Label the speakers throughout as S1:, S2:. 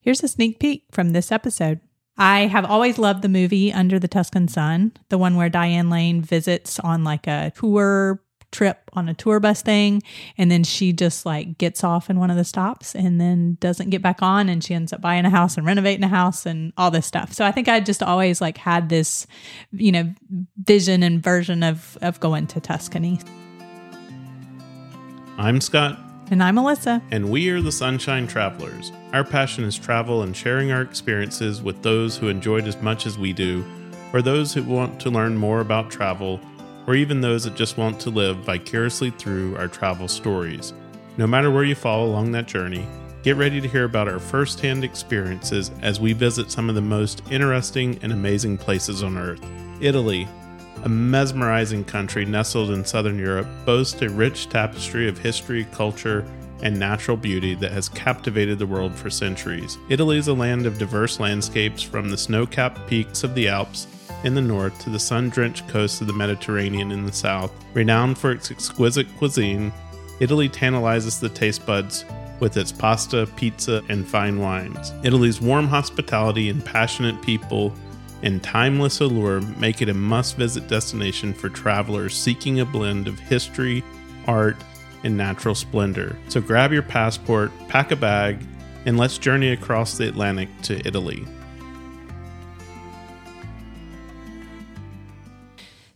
S1: Here's a sneak peek from this episode. I have always loved the movie Under the Tuscan Sun, the one where Diane Lane visits on like a tour trip on a tour bus thing and then she just like gets off in one of the stops and then doesn't get back on and she ends up buying a house and renovating a house and all this stuff. So I think I just always like had this, you know, vision and version of of going to Tuscany.
S2: I'm Scott.
S1: And I'm Melissa.
S2: And we are the Sunshine Travelers. Our passion is travel and sharing our experiences with those who enjoyed as much as we do, or those who want to learn more about travel or even those that just want to live vicariously through our travel stories. No matter where you fall along that journey, get ready to hear about our firsthand experiences as we visit some of the most interesting and amazing places on earth. Italy, a mesmerizing country nestled in southern Europe, boasts a rich tapestry of history, culture, and natural beauty that has captivated the world for centuries. Italy is a land of diverse landscapes from the snow capped peaks of the Alps in the north to the sun drenched coasts of the Mediterranean in the south. Renowned for its exquisite cuisine, Italy tantalizes the taste buds with its pasta, pizza, and fine wines. Italy's warm hospitality and passionate people and timeless allure make it a must visit destination for travelers seeking a blend of history, art, and natural splendor. So grab your passport, pack a bag, and let's journey across the Atlantic to Italy.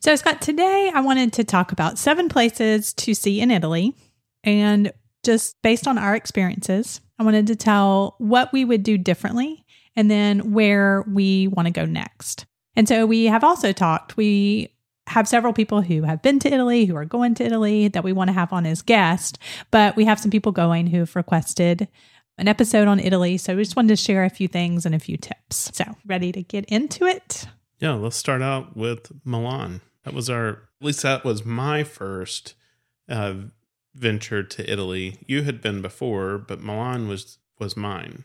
S1: So, Scott, today I wanted to talk about seven places to see in Italy. And just based on our experiences, I wanted to tell what we would do differently and then where we want to go next. And so we have also talked, we have several people who have been to Italy, who are going to Italy that we want to have on as guests, but we have some people going who have requested an episode on Italy. So we just wanted to share a few things and a few tips. So, ready to get into it?
S2: Yeah, let's start out with Milan. That was our, at least that was my first uh, venture to Italy. You had been before, but Milan was was mine.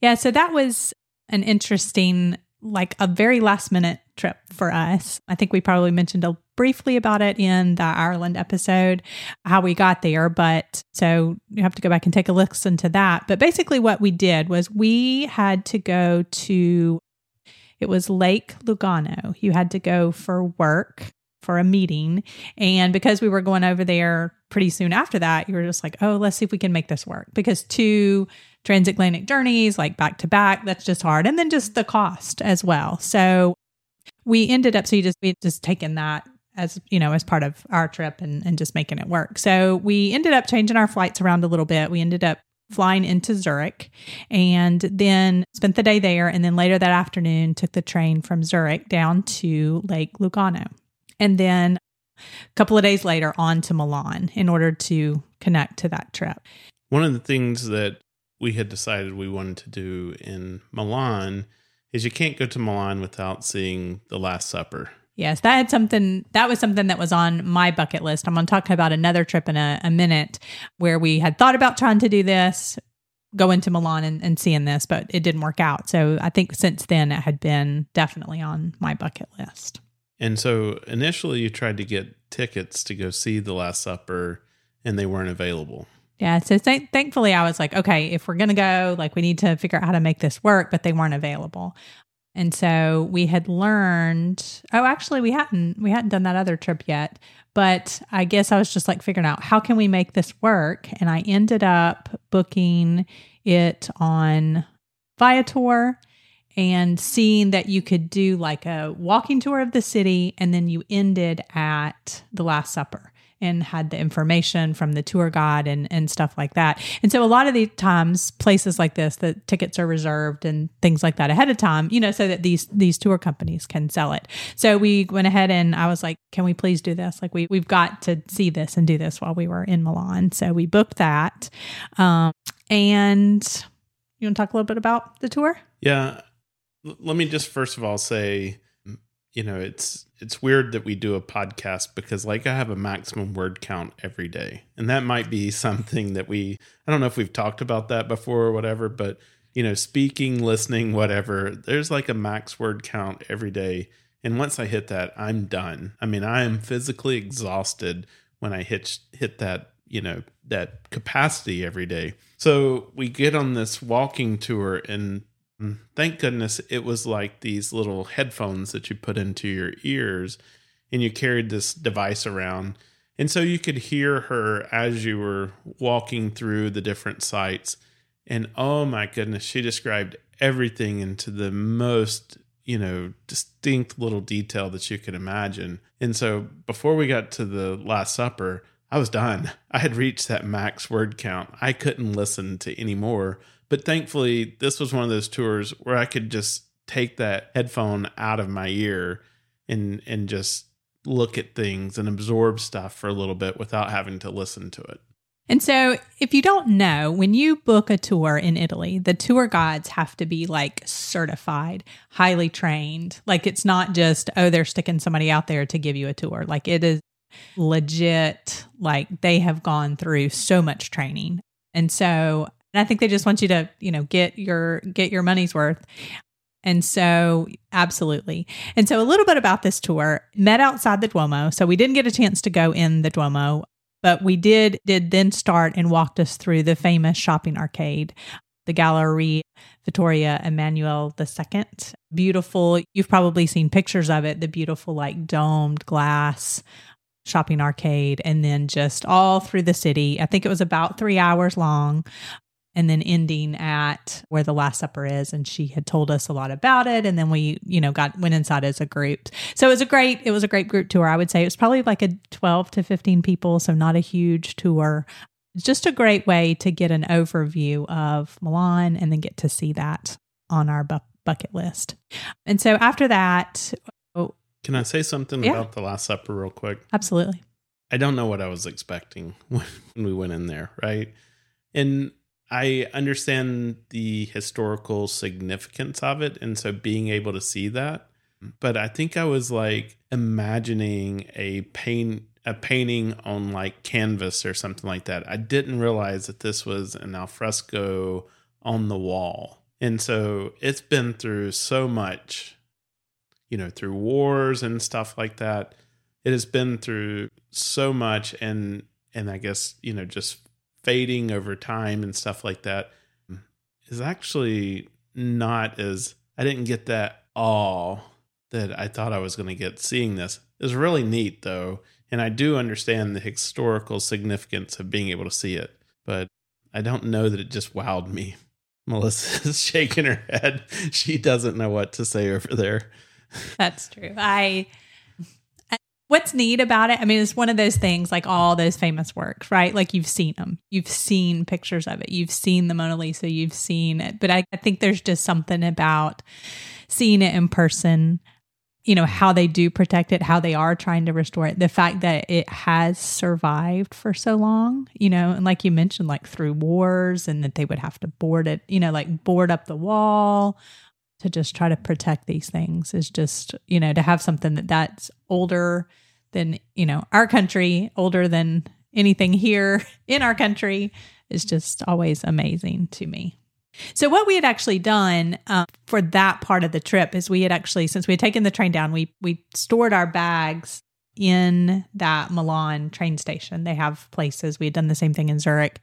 S1: Yeah, so that was an interesting, like a very last minute trip for us. I think we probably mentioned a, briefly about it in the Ireland episode, how we got there. But so you have to go back and take a listen to that. But basically, what we did was we had to go to it was Lake Lugano. You had to go for work for a meeting. And because we were going over there pretty soon after that, you were just like, oh, let's see if we can make this work. Because two transatlantic journeys, like back to back, that's just hard. And then just the cost as well. So we ended up, so you just, we just taken that as you know as part of our trip and, and just making it work so we ended up changing our flights around a little bit we ended up flying into Zurich and then spent the day there. And then later that afternoon, took the train from Zurich down to Lake Lugano. And then a couple of days later, on to Milan in order to connect to that trip.
S2: One of the things that we had decided we wanted to do in Milan is you can't go to Milan without seeing the Last Supper.
S1: Yes, that had something that was something that was on my bucket list. I'm going to talk about another trip in a, a, minute where we had thought about trying to do this, go into Milan and, and seeing this, but it didn't work out. So I think since then it had been definitely on my bucket list.
S2: And so initially you tried to get tickets to go see The Last Supper and they weren't available.
S1: Yeah. So th- thankfully I was like, okay, if we're going to go, like we need to figure out how to make this work, but they weren't available. And so we had learned, oh, actually we hadn't, we hadn't done that other trip yet, but I guess I was just like figuring out how can we make this work? And I ended up booking it on Viator and seeing that you could do like a walking tour of the city and then you ended at the Last Supper and had the information from the tour guide and, and stuff like that. And so a lot of the times places like this, the tickets are reserved and things like that ahead of time, you know, so that these these tour companies can sell it. So we went ahead and I was like, can we please do this? Like we we've got to see this and do this while we were in Milan. So we booked that. Um, and you want to talk a little bit about the tour?
S2: Yeah. Let me just first of all say you know it's it's weird that we do a podcast because like i have a maximum word count every day. And that might be something that we i don't know if we've talked about that before or whatever but you know speaking listening whatever there's like a max word count every day. And once i hit that i'm done. I mean i am physically exhausted when i hit hit that you know, that capacity every day. So we get on this walking tour and Mm, thank goodness it was like these little headphones that you put into your ears and you carried this device around. And so you could hear her as you were walking through the different sites. And oh my goodness, she described everything into the most, you know, distinct little detail that you could imagine. And so before we got to the Last Supper, I was done. I had reached that max word count. I couldn't listen to any more. But thankfully, this was one of those tours where I could just take that headphone out of my ear and and just look at things and absorb stuff for a little bit without having to listen to it.
S1: And so, if you don't know, when you book a tour in Italy, the tour guides have to be like certified, highly trained. Like it's not just, oh, they're sticking somebody out there to give you a tour. Like it is legit, like they have gone through so much training. And so and I think they just want you to, you know, get your get your money's worth. And so absolutely. And so a little bit about this tour, met outside the Duomo. So we didn't get a chance to go in the Duomo, but we did did then start and walked us through the famous shopping arcade the Gallery Vittorio Emanuele II. Beautiful. You've probably seen pictures of it, the beautiful, like domed glass shopping arcade and then just all through the city. I think it was about three hours long and then ending at where the last supper is and she had told us a lot about it and then we you know got went inside as a group so it was a great it was a great group tour i would say it was probably like a 12 to 15 people so not a huge tour just a great way to get an overview of milan and then get to see that on our bu- bucket list and so after that oh,
S2: can I say something
S1: Yeah.
S2: about the Last Supper real quick?
S1: absolutely
S2: I don't know what I was expecting when we went in there, right? And I understand the historical significance of it. And so being able to see that. But I think I was like imagining a paint a painting on like canvas or something like that. I didn't realize that this was an alfresco on the wall. And so it's been through so much, you know, through wars and stuff like that it has been through so much and and i guess you know just fading over time and stuff like that is actually not as i didn't get that all that i thought i was going to get seeing this. It's really neat though and i do understand the historical significance of being able to see it but i don't know that it just wowed me. Melissa's shaking her head. She doesn't know what to say over there.
S1: That's true. I what's neat about it, I mean, it's one of those things like all those famous works, right? Like you've seen them, you've seen pictures of it, you've seen the Mona Lisa, you've seen it. But I, I think there's just something about seeing it in person, you know, how they do protect it, how they are trying to restore it, the fact that it has survived for so long, you know, and like you mentioned, like through wars and that they would have to board it, you know, like board up the wall to just try to protect these things is just you know to have something that that's older than you know our country older than anything here in our country is just always amazing to me. So what we had actually done uh, for that part of the trip is we had actually since we had taken the train down we we stored our bags in that milan train station. They have places we had done the same thing in zurich.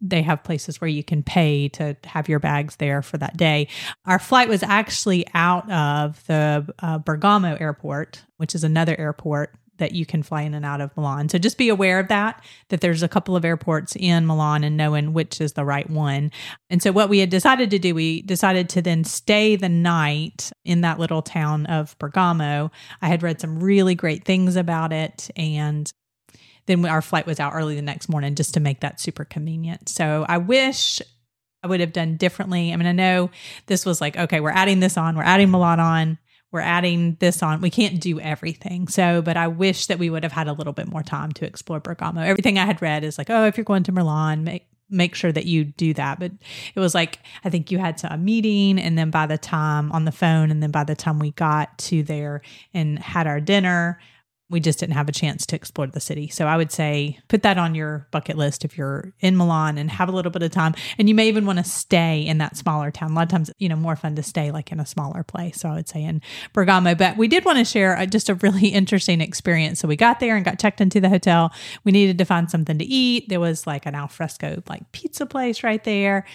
S1: They have places where you can pay to have your bags there for that day. Our flight was actually out of the uh, Bergamo airport, which is another airport that you can fly in and out of Milan. So just be aware of that, that there's a couple of airports in Milan and knowing which is the right one. And so what we had decided to do, we decided to then stay the night in that little town of Bergamo. I had read some really great things about it and then our flight was out early the next morning just to make that super convenient. So I wish I would have done differently. I mean, I know this was like, okay, we're adding this on, we're adding Milan on, we're adding this on. We can't do everything. So, but I wish that we would have had a little bit more time to explore Bergamo. Everything I had read is like, oh, if you're going to Milan, make make sure that you do that. But it was like I think you had to, a meeting, and then by the time on the phone, and then by the time we got to there and had our dinner, we just didn't have a chance to explore the city. So I would say put that on your bucket list if you're in Milan and have a little bit of time. And you may even want to stay in that smaller town. A lot of times, you know, more fun to stay like in a smaller place. So I would say in Bergamo. But we did want to share a, just a really interesting experience. So we got there and got checked into the hotel. We needed to find something to eat. There was like an alfresco like pizza place right there.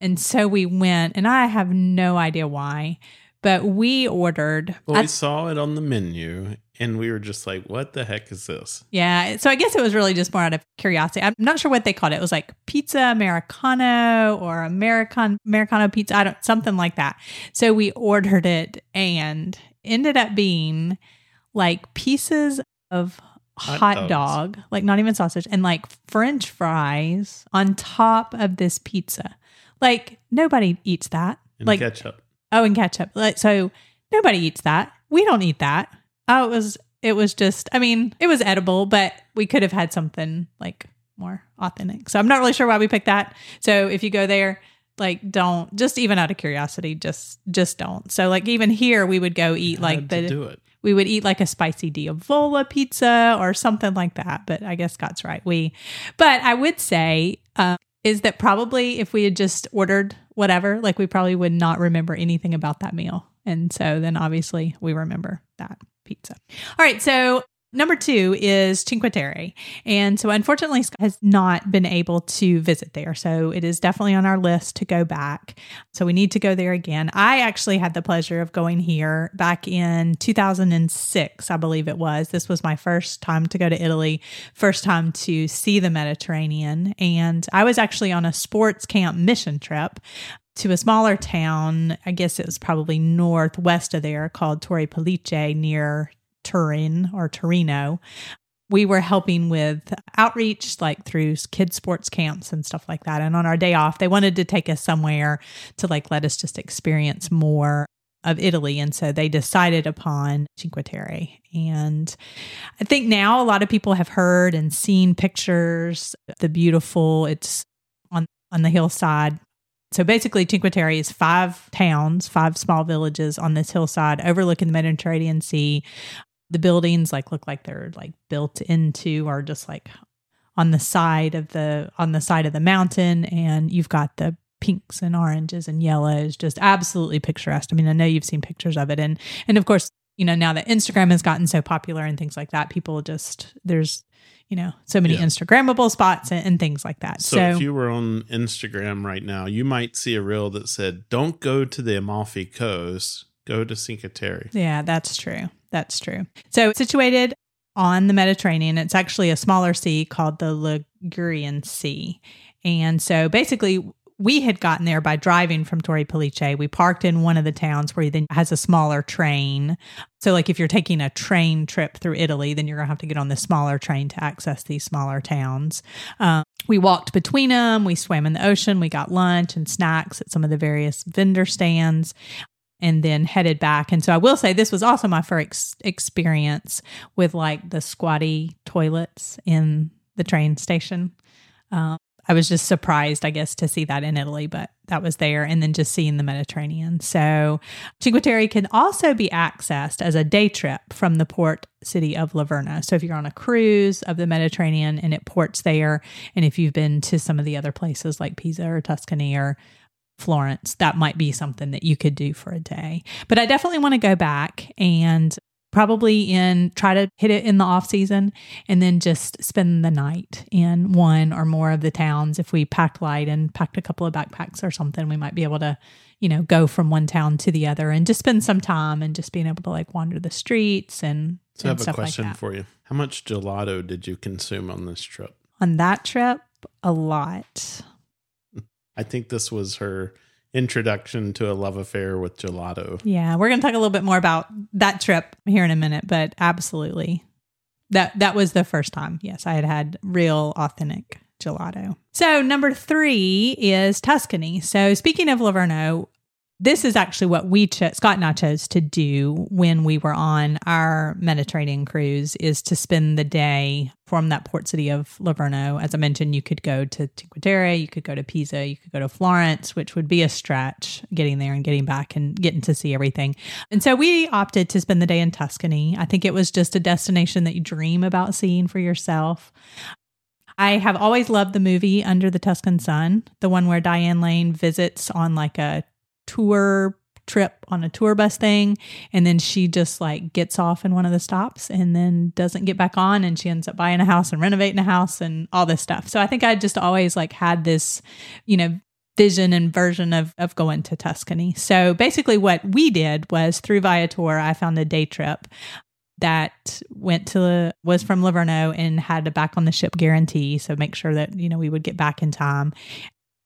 S1: And so we went, and I have no idea why, but we ordered.
S2: Well,
S1: I-
S2: we saw it on the menu and we were just like, what the heck is this?
S1: Yeah. So I guess it was really just more out of curiosity. I'm not sure what they called it. It was like pizza Americano or American Americano pizza. I don't something like that. So we ordered it and ended up being like pieces of
S2: Hot
S1: hot, dog, like not even sausage, and like French fries on top of this pizza. Like nobody eats that.
S2: And
S1: like
S2: ketchup.
S1: Oh, and ketchup. Like so nobody eats that. We don't eat that. Oh, it was it was just I mean, it was edible, but we could have had something like more authentic. So I'm not really sure why we picked that. So if you go there, like don't just even out of curiosity, just just don't. So like even here we would go eat like the
S2: do it.
S1: we would eat like a spicy diavola pizza or something like that. But I guess Scott's right. We, but I would say uh, is that probably if we had just ordered whatever, like we probably would not remember anything about that meal. And so then obviously we remember that pizza. All right. So number two is Cinque Terre. And so unfortunately, Scott has not been able to visit there. So it is definitely on our list to go back. So we need to go there again. I actually had the pleasure of going here back in 2006, I believe it was. This was my first time to go to Italy, first time to see the Mediterranean. And I was actually on a sports camp mission trip to a smaller town. I guess it was probably northwest of there called Torre Pellice near Turin or Torino. We were helping with outreach, like through kids' sports camps and stuff like that. And on our day off, they wanted to take us somewhere to like let us just experience more of Italy. And so they decided upon Cinque Terre. And I think now a lot of people have heard and seen pictures, the beautiful, it's on, on the hillside. So basically, Cinque Terre is five towns, five small villages on this hillside overlooking the Mediterranean Sea. The buildings like look like they're like built into or just like on the side of the on the side of the mountain and you've got the pinks and oranges and yellows just absolutely picturesque. I mean, I know you've seen pictures of it and and of course, you know, now that Instagram has gotten so popular and things like that, people just there's you know, so many
S2: Yeah.
S1: Instagrammable spots and, and things like that.
S2: So,
S1: So,
S2: if you were on Instagram right now, you might see a reel that said, "Don't go to the Amalfi Coast, go to Cinque Terre."
S1: Yeah, that's true. That's true. So it's situated on the Mediterranean. It's actually a smaller sea called the Ligurian Sea. And so basically, we had gotten there by driving from Torre Pellice. We parked in one of the towns where then has a smaller train. So, like if you're taking a train trip through Italy, then you're gonna have to get on the smaller train to access these smaller towns. Um, we walked between them. We swam in the ocean. We got lunch and snacks at some of the various vendor stands and then headed back. And so I will say this was also my first experience with like the squatty toilets in the train station. Um, I was just surprised, I guess, to see that in Italy, but that was there. And then just seeing the Mediterranean. So Cinque Terre can also be accessed as a day trip from the port city of Livorno. So if you're on a cruise of the Mediterranean and it ports there, and if you've been to some of the other places like Pisa or Tuscany or Florence, that might be something that you could do for a day. But I definitely want to go back and probably in try to hit it in the off season and then just spend the night in one or more of the towns if we packed light and packed a couple of backpacks or something we might be able to you know go from one town to the other and just spend some time and just being able to like wander the streets and,
S2: So I
S1: and
S2: have a question
S1: like
S2: for you. How much gelato did you consume on this trip?
S1: on that trip a lot
S2: I think this was her introduction to a love affair with gelato.
S1: Yeah, we're going to talk a little bit more about that trip here in a minute, but absolutely. That that was the first time. Yes, I had had real authentic gelato. So, number 3 is Tuscany. So, speaking of Livorno, this is actually what we chose scott and i chose to do when we were on our mediterranean cruise is to spend the day from that port city of livorno. As i mentioned you could go to cinque terre you could go to pisa you could go to florence which would be a stretch getting there and getting back and getting to see everything. And so we opted to spend the day in tuscany. I think it was just a destination that you dream about seeing for yourself. I have always loved the movie Under the Tuscan Sun, the one where Diane Lane visits on like a tour trip on a tour bus thing and then she just like gets off in one of the stops and then doesn't get back on and she ends up buying a house and renovating a house and all this stuff. So I think I just always like had this, you know, vision and version of of going to Tuscany. So basically what we did was through Viator I found a day trip that went to was from Livorno and had a back on the ship guarantee so make sure that you know we would get back in time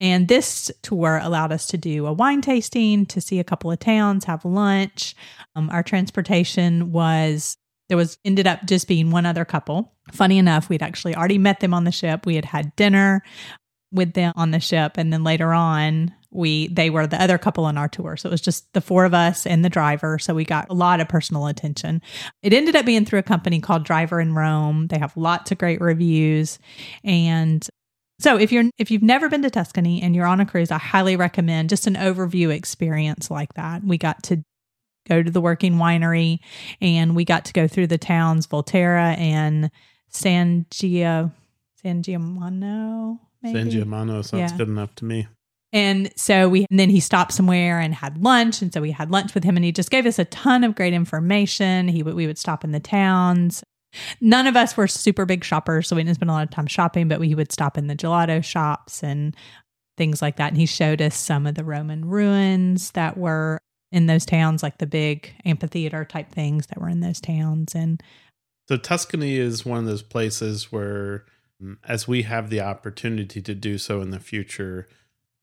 S1: and this tour allowed us to do a wine tasting, to see a couple of towns, have lunch. Um, our transportation was there was ended up just being one other couple. Funny enough, we'd actually already met them on the ship. We had had dinner with them on the ship, and then later on, we they were the other couple on our tour. So it was just the four of us and the driver. So we got a lot of personal attention. It ended up being through a company called Driver in Rome. They have lots of great reviews, and so if you're if you've never been to Tuscany and you're on a cruise, I highly recommend just an overview experience like that. We got to go to the working winery and we got to go through the towns Volterra and San Gia San Giamano.
S2: Maybe? San Giamano sounds yeah. good enough to me.
S1: And so we, and then he stopped somewhere and had lunch. And so we had lunch with him and he just gave us a ton of great information. He would, we would stop in the towns None of us were super big shoppers, so we didn't spend a lot of time shopping, but we would stop in the gelato shops and things like that. And he showed us some of the Roman ruins that were in those towns, like the big amphitheater type things that were in those towns. And
S2: so Tuscany is one of those places where, mm, as we have the opportunity to do so in the future,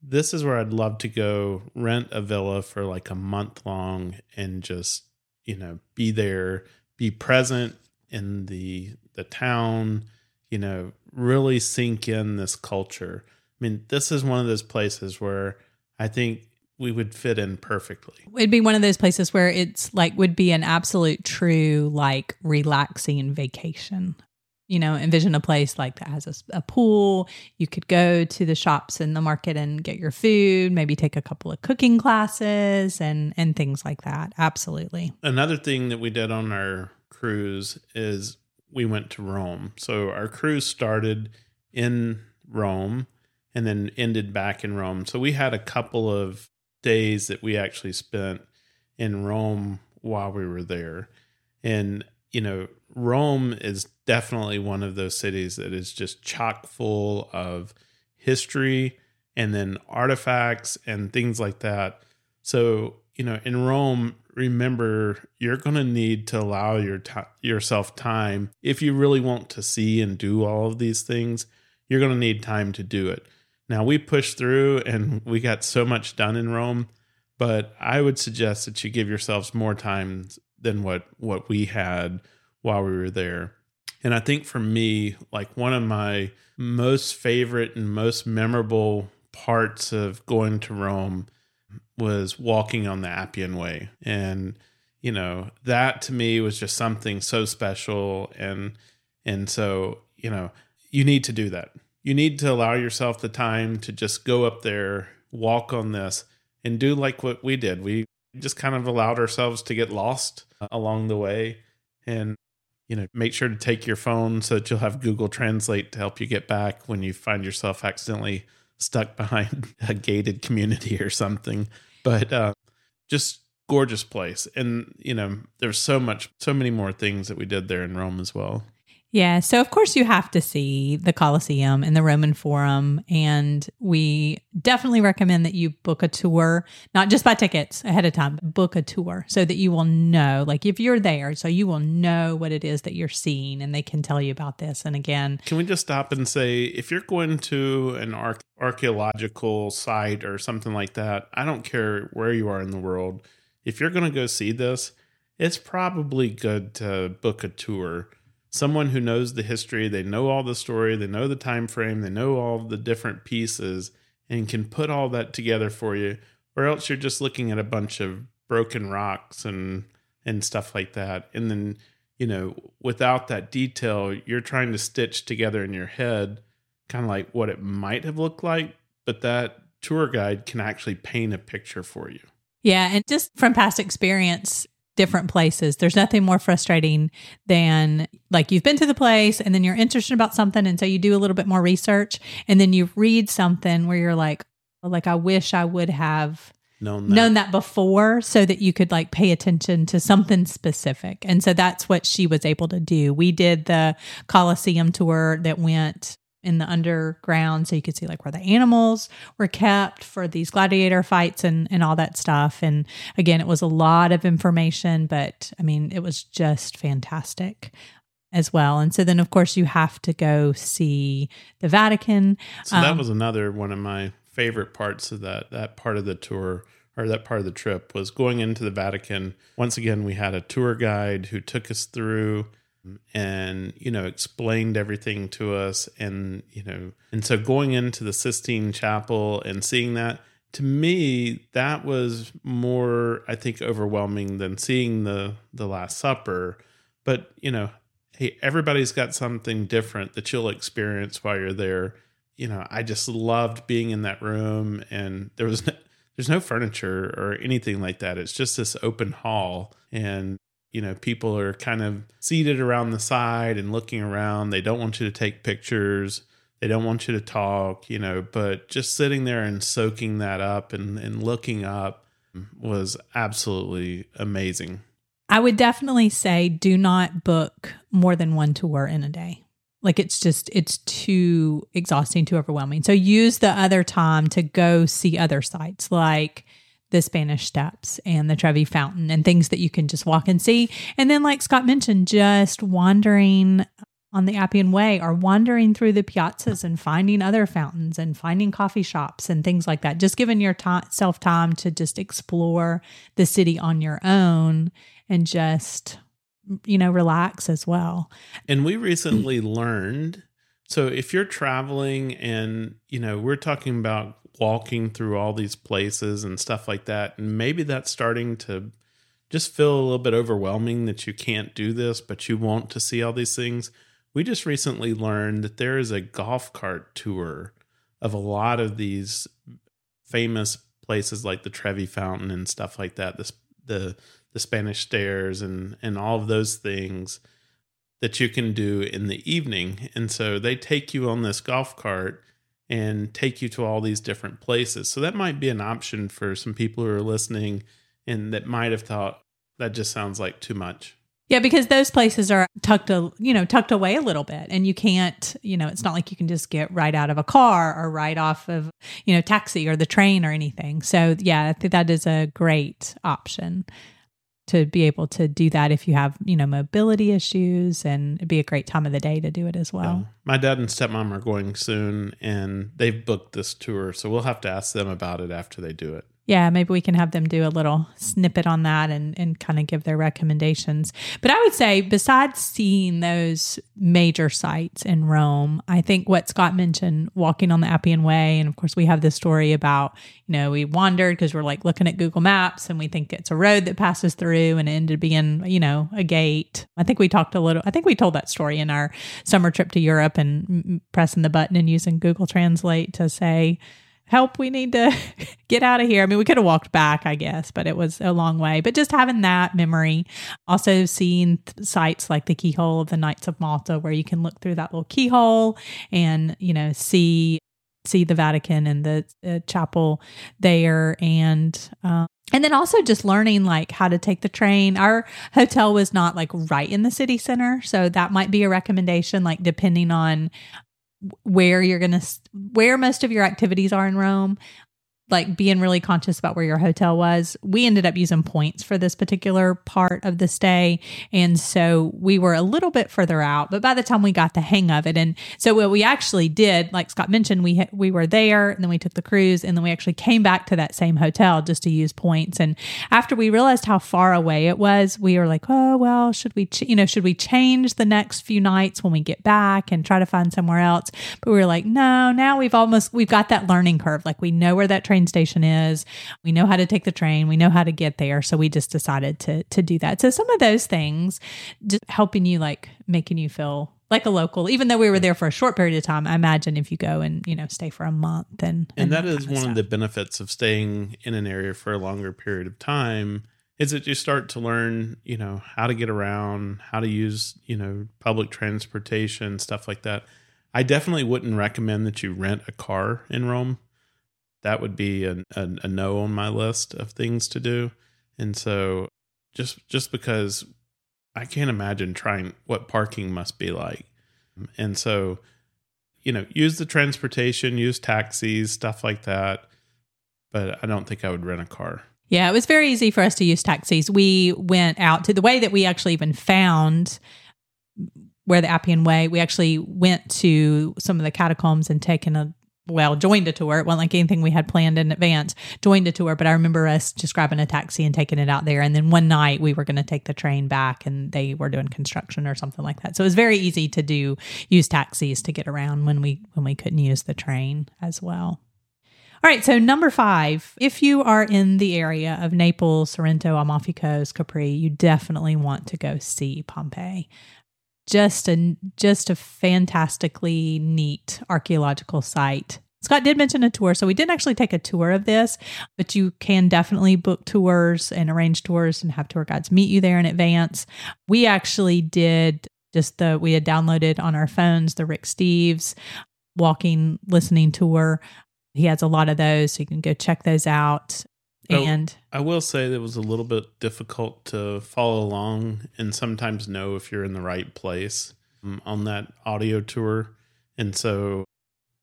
S2: this is where I'd love to go rent a villa for like a month long and just, you know, be there, be present, in the the town, you know, really sink in this culture. I mean, this is one of those places where I think we would fit in perfectly.
S1: It'd be one of those places where it's like would be an absolute true like relaxing vacation. You know, envision a place like that has a, a, pool. You could go to the shops in the market and get your food, maybe take a couple of cooking classes and and things like that. Absolutely.
S2: Another thing that we did on our cruise is we went to Rome. So our cruise started in Rome and then ended back in Rome. So we had a couple of days that we actually spent in Rome while we were there. And, you know, Rome is definitely one of those cities that is just chock full of history and then artifacts and things like that. So, you know, in Rome, remember you're going to need to allow your t- yourself time. If you really want to see and do all of these things you're going to need time to do it. Now we pushed through and we got so much done in rome but i would suggest that you give yourselves more time than what what we had while we were there. And i think for me like one of my most favorite and most memorable parts of going to rome was walking on the Appian Way. And, you know, that to me was just something so special. And, and so, you know, you need to do that. You need to allow yourself the time to just go up there, walk on this, and do like what we did. We just kind of allowed ourselves to get lost uh, along the way. And, you know, make sure to take your phone so that you'll have Google Translate to help you get back when you find yourself accidentally stuck behind a gated community or something but uh, just gorgeous place. And you know, there's so much, so many more things that we did there in Rome as well.
S1: Yeah. So, of course, you have to see the Colosseum and the Roman Forum. And we definitely recommend that you book a tour, not just buy tickets ahead of time, book a tour so that you will know, like if you're there, so you will know what it is that you're seeing and they can tell you about this. And again,
S2: can we just stop and say if you're going to an archaeological site or something like that, I don't care where you are in the world, if you're going to go see this, it's probably good to book a tour someone who knows the history, they know all the story, they know the time frame, they know all the different pieces and can put all that together for you. or else you're just looking at a bunch of broken rocks and and stuff like that. And then, you know, without that detail, you're trying to stitch together in your head kind of like what it might have looked like, but that tour guide can actually paint a picture for you.
S1: Yeah. And just from past experience, different places, there's nothing more frustrating than like you've been to the place and then you're interested about something. And so you do a little bit more research and then you read something where you're like, like, I wish I would have
S2: Known that.
S1: known that before so that you could like pay attention to something specific. And so that's what she was able to do. We did the Coliseum tour that went in the underground so you could see like where the animals were kept for these gladiator fights and and all that stuff. And again it was a lot of information but i mean it was just fantastic as well. And so then of course you have to go see the vatican.
S2: So that
S1: Um,
S2: was another one of my favorite parts of that that part of the tour or that part of the trip was going into the Vatican. Once again, we had a tour guide who took us through and you know explained everything to us and you know and so going into the Sistine Chapel and seeing that to me that was more I think overwhelming than seeing the the last supper. But you know hey everybody's got something different that you'll experience while you're there. You know I just loved being in that room and there was no, there's no furniture or anything like that. It's just this open hall and you know people are kind of seated around the side and looking around they don't want you to take pictures they don't want you to talk you know but just sitting there and soaking that up and, and looking up was absolutely amazing
S1: I would definitely say do not book more than one tour in a day. Like it's just it's too exhausting, too overwhelming. So use the other time to go see other sites like the Spanish Steps and the Trevi Fountain and things that you can just walk and see. And then like Scott mentioned, just wandering on the Appian Way or wandering through the piazzas and finding other fountains and finding coffee shops and things like that. Just giving yourself time to just explore the city on your own and just you know relax as well.
S2: And we recently learned so if you're traveling and, you know, we're talking about walking through all these places and stuff like that, and maybe that's starting to just feel a little bit overwhelming that you can't do this, but you want to see all these things. We just recently learned that there is a golf cart tour of a lot of these famous places like the Trevi Fountain and stuff like that. The the Spanish Stairs and and all of those things that you can do in the evening. And so they take you on this golf cart and take you to all these different places. So that might be an option for some people who are listening and that might have thought that just sounds like too much.
S1: Yeah, because those places are tucked, a, you know, tucked away a little bit, and you can't, you know, it's not like you can just get right out of a car or right off of, you know, taxi or the train or anything. So yeah, I think that is a great option to be able to do that if you have, you know, mobility issues, and it'd be a great time of the day to do it as well.
S2: Yeah. My dad and stepmom are going soon and they've booked this tour. So we'll have to ask them about it after they do it.
S1: Yeah, maybe we can have them do a little snippet on that and, and kind of give their recommendations. But I would say, besides seeing those major sites in Rome, I think what Scott mentioned, walking on the Appian Way, and of course, we have this story about, you know, we wandered because we're like looking at Google Maps and we think it's a road that passes through and it ended being, you know, a gate. I think we talked a little, I think we told that story in our summer trip to Europe and pressing the button and using Google Translate to say, help we need to get out of here. I mean we could have walked back i guess but it was a long way. But just having that memory also seeing th- sites like the keyhole of the knights of malta where you can look through that little keyhole and you know see see the vatican and the uh, chapel there and uh, and then also just learning like how to take the train. Our hotel was not like right in the city center so that might be a recommendation like depending on where you're going to where most of your activities are in Rome like being really conscious about where your hotel was. We ended up using points for this particular part of the stay. And so we were a little bit further out, but by the time we got the hang of it, and so what we actually did, like Scott mentioned, we, we were there and then we took the cruise and then we actually came back to that same hotel just to use points. And after we realized how far away it was, we were like, oh, well, should we, ch- you know, should we change the next few nights when we get back and try to find somewhere else? But we were like, no, now we've almost, we've got that learning curve. Like we know where that train train station is. We know how to take the train. We know how to get there. So we just decided to to do that. So some of those things just helping you like making you feel like a local, even though we were there for a short period of time. I imagine if you go and, you know, stay for a month and
S2: and, and that is one of the benefits of staying in an area for a longer period of time is that you start to learn, you know, how to get around, how to use, you know, public transportation, stuff like that. I definitely wouldn't recommend that you rent a car in Rome. That would be a, a, a no on my list of things to do. And so just just because I can't imagine trying what parking must be like. And so, you know, use the transportation, use taxis, stuff like that. But I don't think I would rent a car.
S1: Yeah, it was very easy for us to use taxis. We went out to the way that we actually even found where the Appian Way, we actually went to some of the catacombs and taken a well, joined a tour. It wasn't like anything we had planned in advance. Joined a tour, but I remember us just grabbing a taxi and taking it out there. And then one night we were going to take the train back, and they were doing construction or something like that. So it was very easy to do use taxis to get around when we when we couldn't use the train as well. All right, so number five, if you are in the area of Naples, Sorrento, Amalfi Coast, Capri, you definitely want to go see Pompeii just a just a fantastically neat archaeological site. Scott did mention a tour, so we didn't actually take a tour of this, but you can definitely book tours and arrange tours and have tour guides meet you there in advance. We actually did just the we had downloaded on our phones the Rick Steves walking listening tour. He has a lot of those, so you can go check those out. And
S2: I will say that it was a little bit difficult to follow along and sometimes know if you're in the right place um, on that audio tour. And so,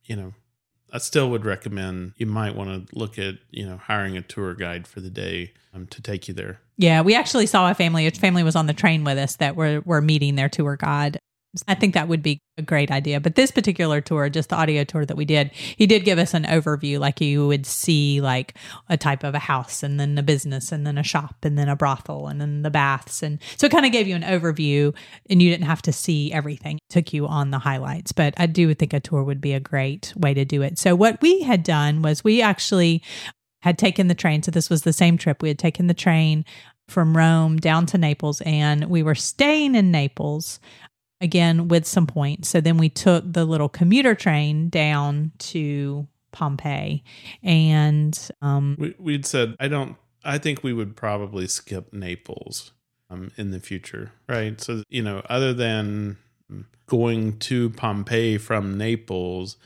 S2: you know, I still would recommend you might want to look at, you know, hiring a tour guide for the day um, to take you there.
S1: Yeah, we actually saw a family. A family was on the train with us that were were meeting their tour guide I think that would be a great idea. But this particular tour, just the audio tour that we did, he did give us an overview like you would see like a type of a house and then a business and then a shop and then a brothel and then the baths. And so it kind of gave you an overview and you didn't have to see everything. It took you on the highlights. But I do think a tour would be a great way to do it. So what we had done was we actually had taken the train. So this was the same trip. We had taken the train from Rome down to Naples and we were staying in Naples again with some points. So then we took the little commuter train down to Pompeii, and um,
S2: we, we'd said, I don't. I think we would probably skip Naples um, in the future, right? So you know, other than going to Pompeii from Naples,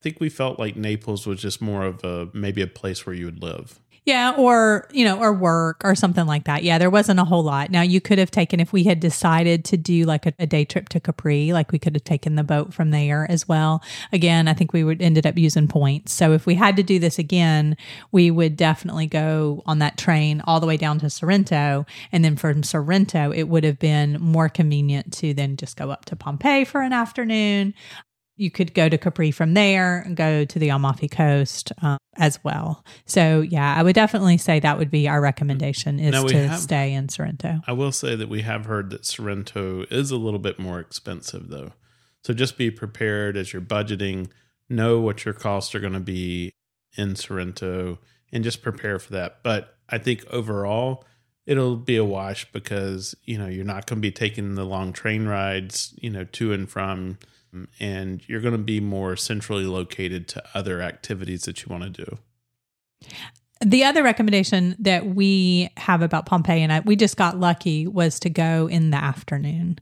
S2: I think we felt like Naples was just more of a maybe a place where you would live.
S1: Yeah, or you know, or work or something like that. Yeah, there wasn't a whole lot. Now you could have taken if we had decided to do like a, a, day trip to Capri, like we could have taken the boat from there as well. Again, I think we would ended up using points. So if we had to do this again, we would definitely go on that train all the way down to Sorrento, and then from Sorrento, it would have been more convenient to then just go up to Pompeii for an afternoon you could go to Capri from there and go to the Amalfi Coast um, as well. So yeah, I would definitely say that would be our recommendation is to have, stay in Sorrento.
S2: I will say that we have heard that Sorrento is a little bit more expensive though. So just be prepared as you're budgeting, know what your costs are going to be in Sorrento and just prepare for that. But I think overall it'll be a wash because, you know, you're not going to be taking the long train rides, you know, to and from and you're going to be more centrally located to other activities that you want to do.
S1: The other recommendation that we have about Pompeii, and I, we just got lucky, was to go in the afternoon.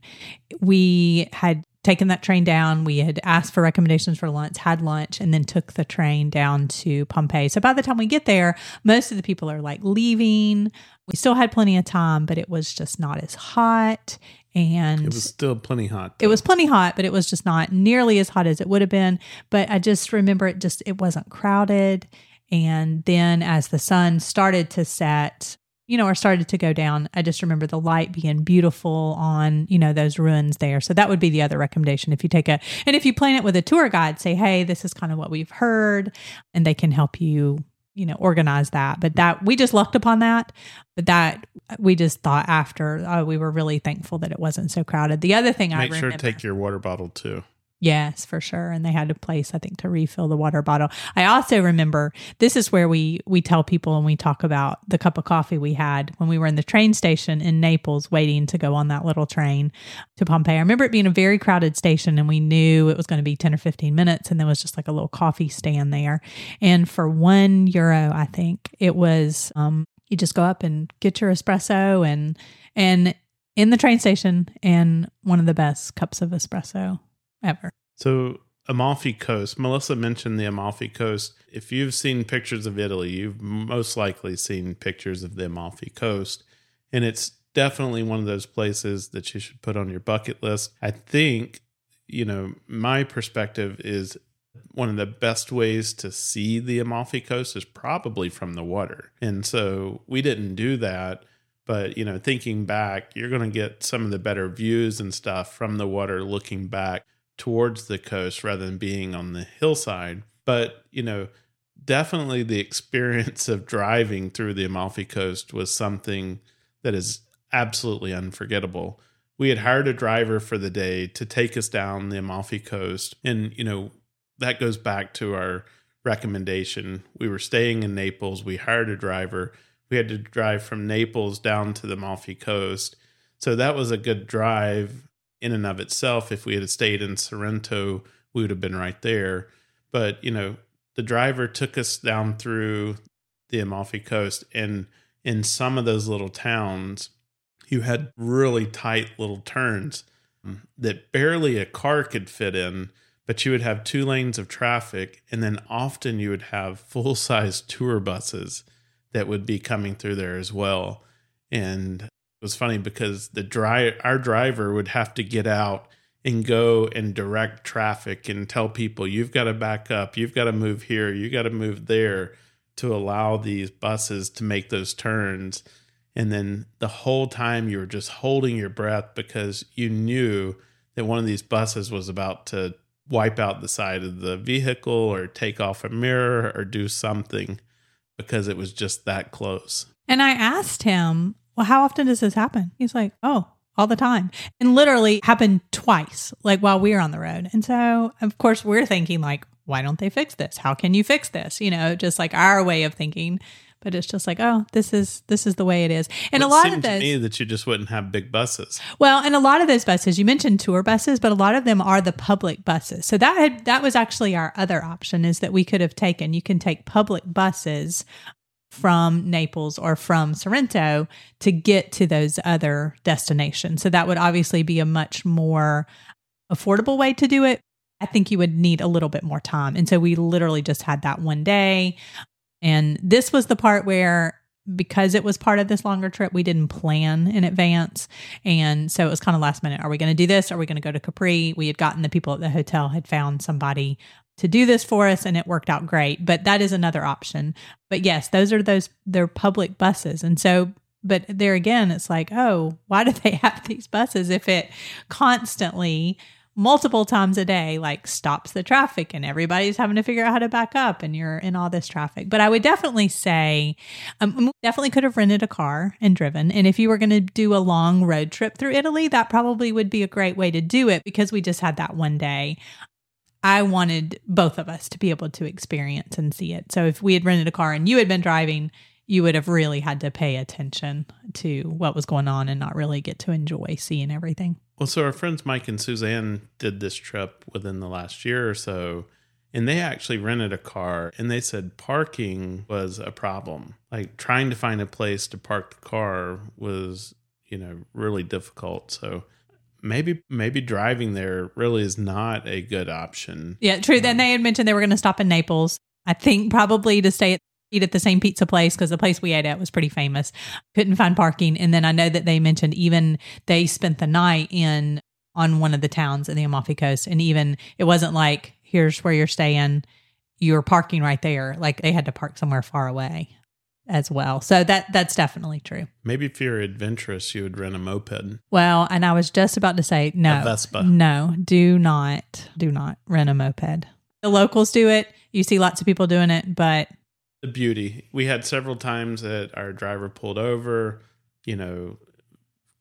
S1: We had taken that train down. We had asked for recommendations for lunch, had lunch, and then took the train down to Pompeii. So by the time we get there, most of the people are like leaving. We still had plenty of time, but it was just not as hot and
S2: it was still plenty hot.
S1: Though. It was plenty hot, but it was just not nearly as hot as it would have been. But I just remember it just it wasn't crowded. And then as the sun started to set, you know, or started to go down, I just remember the light being beautiful on, you know, those ruins there. So that would be the other recommendation. If you take a, and if you plan it with a tour guide, say, hey, this is kind of what we've heard, and they can help you you know organize that. But that we just lucked upon that. But that we just thought after oh, we were really thankful that it wasn't so crowded. The other thing
S2: make
S1: i Make
S2: sure to take your water bottle too
S1: Yes, for sure. And they had a place, I think, to refill the water bottle. I also remember this is where we we tell people and we talk about the cup of coffee we had when we were in the train station in Naples waiting to go on that little train to Pompeii. I remember it being a very crowded station and we knew it was going to be 10 or 15 minutes and there was just like a little coffee stand there. And for one euro, I think it was um you just go up and get your espresso and and in the train station and one of the best cups of espresso ever.
S2: So, Amalfi Coast, Melissa mentioned the Amalfi Coast. If you've seen pictures of Italy, you've most likely seen pictures of the Amalfi Coast. And it's definitely one of those places that you should put on your bucket list. I think, you know, my perspective is one of the best ways to see the Amalfi Coast is probably from the water. And so we didn't do that. But, you know, thinking back, you're going to get some of the better views and stuff from the water looking back towards the coast rather than being on the hillside. But, you know, definitely the experience of driving through the Amalfi Coast was something that is absolutely unforgettable. We had hired a driver for the day to take us down the Amalfi Coast. And, you know, that goes back to our recommendation. We were staying in Naples. We hired a driver. We had to drive from Naples down to the Amalfi Coast. So that was a good drive in and of itself. If we had stayed in Sorrento, we would have been right there. But, you know, the driver took us down through the Amalfi Coast, and in some of those little towns, you had really tight little turns mm. that barely a car could fit in, but you would have two lanes of traffic, and then often you would have full size tour buses that would be coming through there as well. And was funny because the dri- our driver would have to get out and go and direct traffic and tell people you've got to back up, you've got to move here, you got to move there to allow these buses to make those turns. And then the whole time you were just holding your breath because you knew that one of these buses was about to wipe out the side of the vehicle or take off a mirror or do something because it was just that close.
S1: And I asked him, well, how often does this happen? He's like, oh, all the time. And literally happened twice, like while we were on the road. And so, of course, we're thinking, like, why don't they fix this? How can you fix this? You know, just like our way of thinking. But it's just like, oh, this is this is the way it is. And a lot of those
S2: to me that you just wouldn't have big buses.
S1: well, and a lot of those buses, you mentioned tour buses, but a lot of them are the public buses. So that had that was actually our other option is that we could have taken. You can take public buses from Naples or from Sorrento to get to those other destinations. So that would obviously be a much more affordable way to do it. I think you would need a little bit more time. And so we literally just had that one day. And this was the part where because it was part of this longer trip, we didn't plan in advance. And so it was kind of last minute. Are we going to do this? Are we going to go to Capri? We had gotten the people at the hotel had found somebody to do this for us and it worked out great. But that is another option. But yes, those are those they're public buses. And so but there again, it's like, oh, why do they have these buses if it constantly multiple times a day like stops the traffic and everybody's having to figure out how to back up and you're in all this traffic but i would definitely say um, definitely could have rented a car and driven and if you were going to do a long road trip through italy that probably would be a great way to do it because we just had that one day I wanted both of us to be able to experience and see it. So if we had rented a car and you had been driving, you would have really had to pay attention to what was going on and not really get to enjoy seeing everything.
S2: Well, so our friends Mike and Suzanne did this trip within the last year or so, and they actually rented a car and they said parking was a problem. Like trying to find a place to park the car was, you know, really difficult. So maybe maybe driving there really is not a good option.
S1: Yeah, true. Then
S2: Um,
S1: they had mentioned they were going to stop in Naples. I think probably to stay at eat at the same pizza place because the place we ate at was pretty famous. Couldn't find parking, and then I know that they mentioned even they spent the night in on one of the towns in the Amalfi Coast, and even it wasn't like here's where you're staying, you're parking right there. Like they had to park somewhere far away as well. So that that's definitely true.
S2: Maybe if you're adventurous, you would rent a moped.
S1: Well, and I was just about to say no,
S2: A Vespa.
S1: no, do not, do not rent a moped. The locals do it. You see lots of people doing it, but
S2: The beauty. We had several times that our driver pulled over, you know,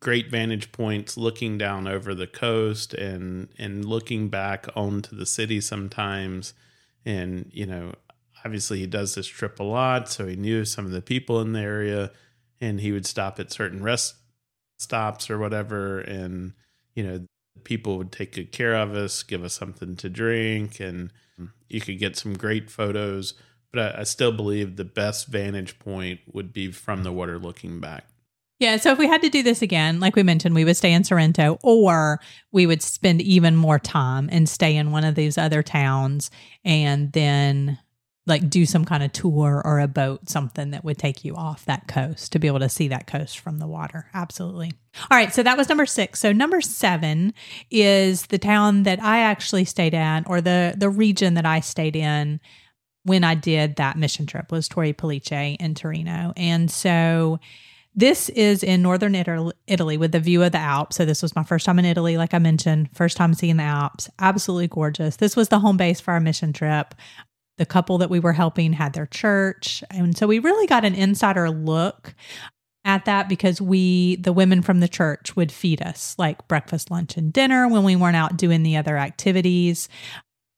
S2: great vantage points looking down over the coast and and looking back onto the city sometimes and you know obviously he does this trip a lot so he knew some of the people in the area and he would stop at certain rest stops or whatever and you know people would take good care of us give us something to drink and you could get some great photos. But I, I still believe the best vantage point would be from the water looking back.
S1: Yeah, so if we had to do this again, like we mentioned, we would stay in Sorrento or we would spend even more time and stay in one of these other towns and then like do some kind of tour or a boat, something that would take you off that coast to be able to see that coast from the water. Absolutely. All right, so that was number 6. So number 7 is the town that I actually stayed at or the the region that I stayed in when I did that mission trip was Torre Pellice in Torino. And so this is in northern Italy, Italy with the view of the Alps. So this was my first time in Italy, like I mentioned, first time seeing the Alps. Absolutely gorgeous. This was the home base for our mission trip. The couple that we were helping had their church. And so we really got an insider look at that because we, the women from the church, would feed us like breakfast, lunch, and dinner when we weren't out doing the other activities.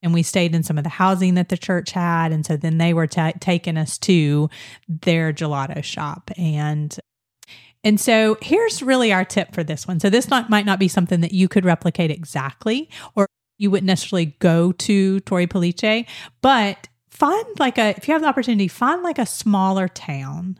S1: And we stayed in some of the housing that the church had. And so then they were ta taking us to their gelato shop. And and so here's really our tip for this one. So this not, might not be something that you could replicate exactly, or you wouldn't necessarily go to Torre Pellice, but find like a, if you have the opportunity, find like a smaller town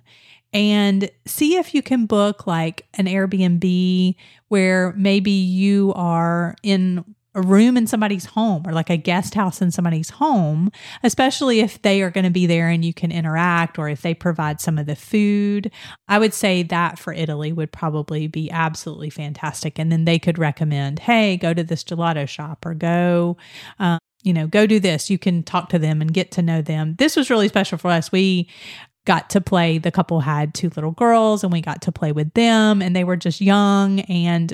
S1: and see if you can book like an Airbnb where maybe you are in a room in somebody's home or like a guest house in somebody's home, especially if they are going to be there and you can interact or if they provide some of the food. I would say that for Italy would probably be absolutely fantastic. And then they could recommend, hey, go to this gelato shop or go, um, you know, go do this. You can talk to them and get to know them. This was really special for us. We, got to play the couple had two little girls and we got to play with them and they were just young and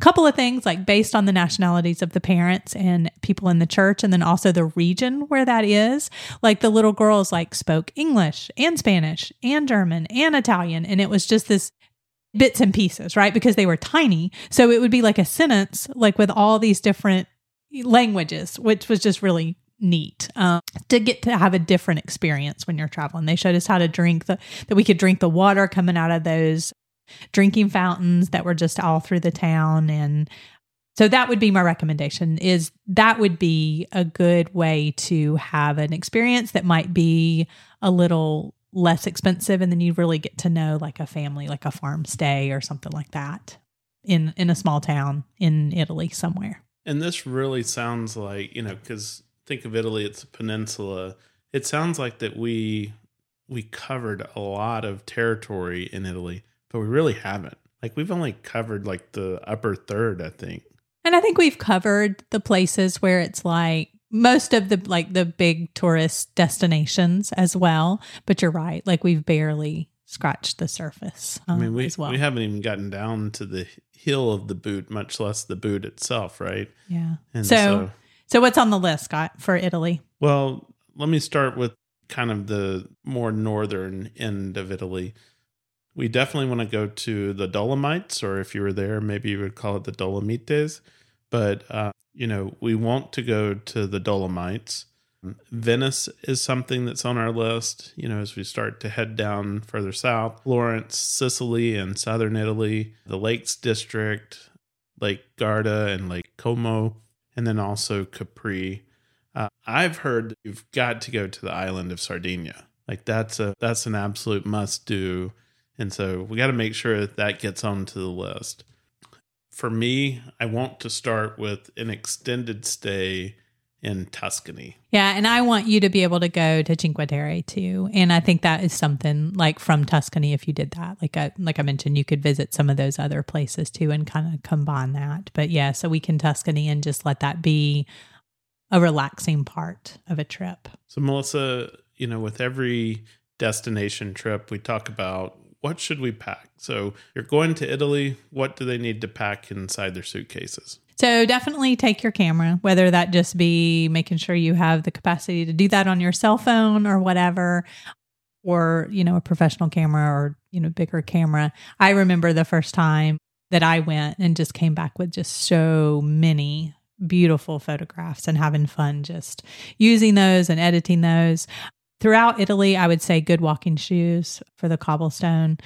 S1: couple of things like based on the nationalities of the parents and people in the church and then also the region where that is like the little girls like spoke english and spanish and german and italian and it was just this bits and pieces right? Because they were tiny. So it would be like a sentence like with all these different languages which was just really neat um, to get to have a different experience when you're traveling. They showed us how to drink the that we could drink the water coming out of those drinking fountains that were just all through the town and so that would be my recommendation is that would be a good way to have an experience that might be a little less expensive and then you really get to know like a family like a farm stay or something like that in in a small town in Italy somewhere.
S2: And this really sounds like, you know, cuz think of Italy it's a peninsula. It sounds like that we we covered a lot of territory in Italy but we really haven't. Like we've only covered like the upper third, I think.
S1: And I think we've covered the places where it's like most of the like the big tourist destinations as well. But you're right, like we've barely scratched the surface.
S2: Um, I mean, we
S1: well.
S2: we haven't even gotten down to the heel of the boot, much less the boot itself, right?
S1: Yeah.
S2: And
S1: so, so, so what's on the list, Scott, for Italy?
S2: Well, let me start with kind of the more northern end of Italy we definitely want to go to the Dolomites, or if you were there, maybe you would call it the Dolomiti. But, uh, you know, we want to go to the Dolomites. Venice is something that's on our list, you know, as we start to head down further south. Florence, Sicily, and southern Italy, the Lakes District, Lake Garda, and Lake Como, and then also Capri. Uh, I've heard you've got to go to the island of Sardinia. Like that's a that's an absolute must do and so we got to make sure that that gets onto the list. For me, I want to start with an extended stay in Tuscany.
S1: Yeah, and I want you to be able to go to Cinque Terre too. And I think that is something like from Tuscany if you did that. Like I like I mentioned you could visit some of those other places too and kind of combine that. But yeah, so we can Tuscany and just let that be a relaxing part of a trip.
S2: So Melissa, you know, with every destination trip we talk about what should we pack? So you're going to Italy. What do they need to pack inside their suitcases?
S1: So definitely take your camera, whether that just be making sure you have the capacity to do that on your cell phone or whatever, or, you know, a professional camera or, you know, bigger camera. I remember the first time that I went and just came back with just so many beautiful photographs and having fun just using those and editing those. Throughout Italy, I would say good walking shoes for the cobblestone,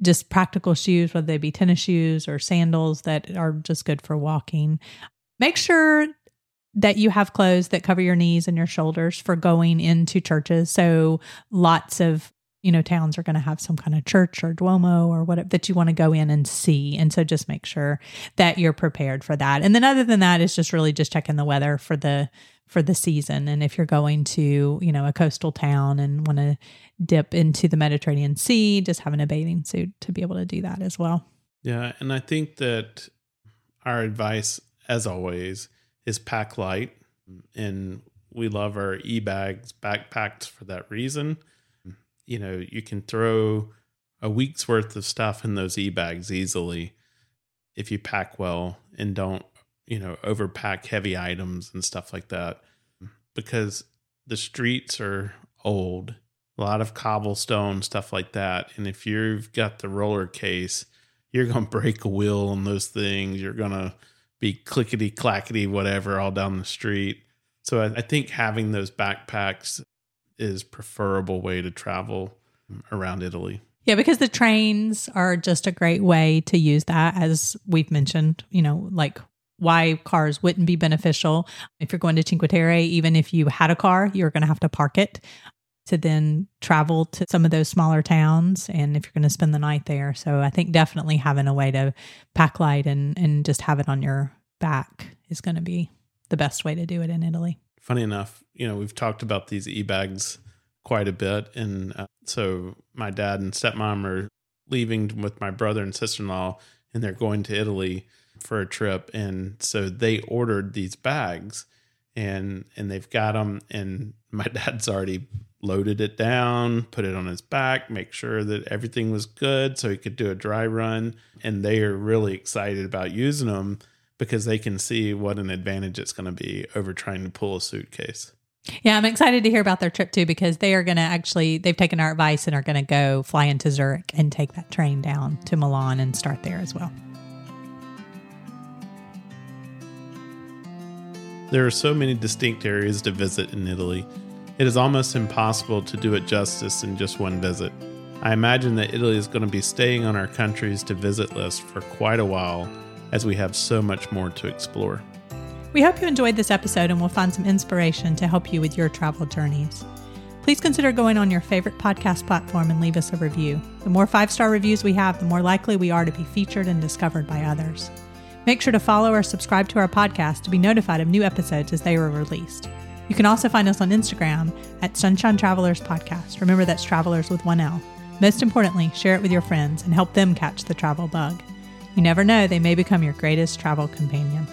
S1: just practical shoes, whether they be tennis shoes or sandals that are just good for walking. Make sure that you have clothes that cover your knees and your shoulders for going into churches. So lots of you know towns are going to have some kind of church or duomo or whatever that you want to go in and see. And so just make sure that you're prepared for that. And then other than that is just really just checking the weather for the for the season. And if you're going to you know a coastal town and want to dip into the mediterranean sea just having a bathing suit to be able to do that as well.
S2: Yeah and i think that our advice as always is pack light. And we love our eBags backpacks for that reason you know, you can throw a week's worth of stuff in those e bags easily if you pack well and don't, you know, overpack heavy items and stuff like that. Mm. Because the streets are old, a lot of cobblestone, stuff like that. And if you've got the roller case, you're going to break a wheel on those things. You're going to be clickety clackety, whatever, all down the street. So I, I think having those backpacks is preferable way to travel around Italy.
S1: Yeah, because the trains are just a great way to use that, as we've mentioned, you know, like why cars wouldn't be beneficial. If you're going to Cinque Terre, even if you had a car, you're going to have to park it to then travel to some of those smaller towns and if you're going to spend the night there. So I think definitely having a way to pack light and, and just have it on your back is going to be the best way to do it in Italy
S2: funny enough, you know, we've talked about these e bags quite a bit. And uh, so my dad and stepmom are leaving with my brother and sister in law, and they're going to Italy for a trip. And so they ordered these bags and and they've got them and my dad's already loaded it down put it on his back make sure that everything was good so he could do a dry run and they are really excited about using them because they can see what an advantage it's going to be over trying to pull a suitcase.
S1: Yeah, I'm excited to hear about their trip too because they are going to actually, they've taken our advice and are going to go fly into Zurich and take that train down to Milan and start there as well.
S2: There are so many distinct areas to visit in Italy. It is almost impossible to do it justice in just one visit. I imagine that Italy is going to be staying on our countries to visit list for quite a while as we have so much more to explore.
S1: We hope you enjoyed this episode and will find some inspiration to help you with your travel journeys. Please consider going on your favorite podcast platform and leave us a review. The more five star reviews we have, the more likely we are to be featured and discovered by others. Make sure to follow or subscribe to our podcast to be notified of new episodes as they are released. You can also find us on Instagram at Sunshine Travelers Podcast. Remember that's travelers with one L. Most importantly, share it with your friends and help them catch the travel bug. You never know, they may become your greatest travel companion.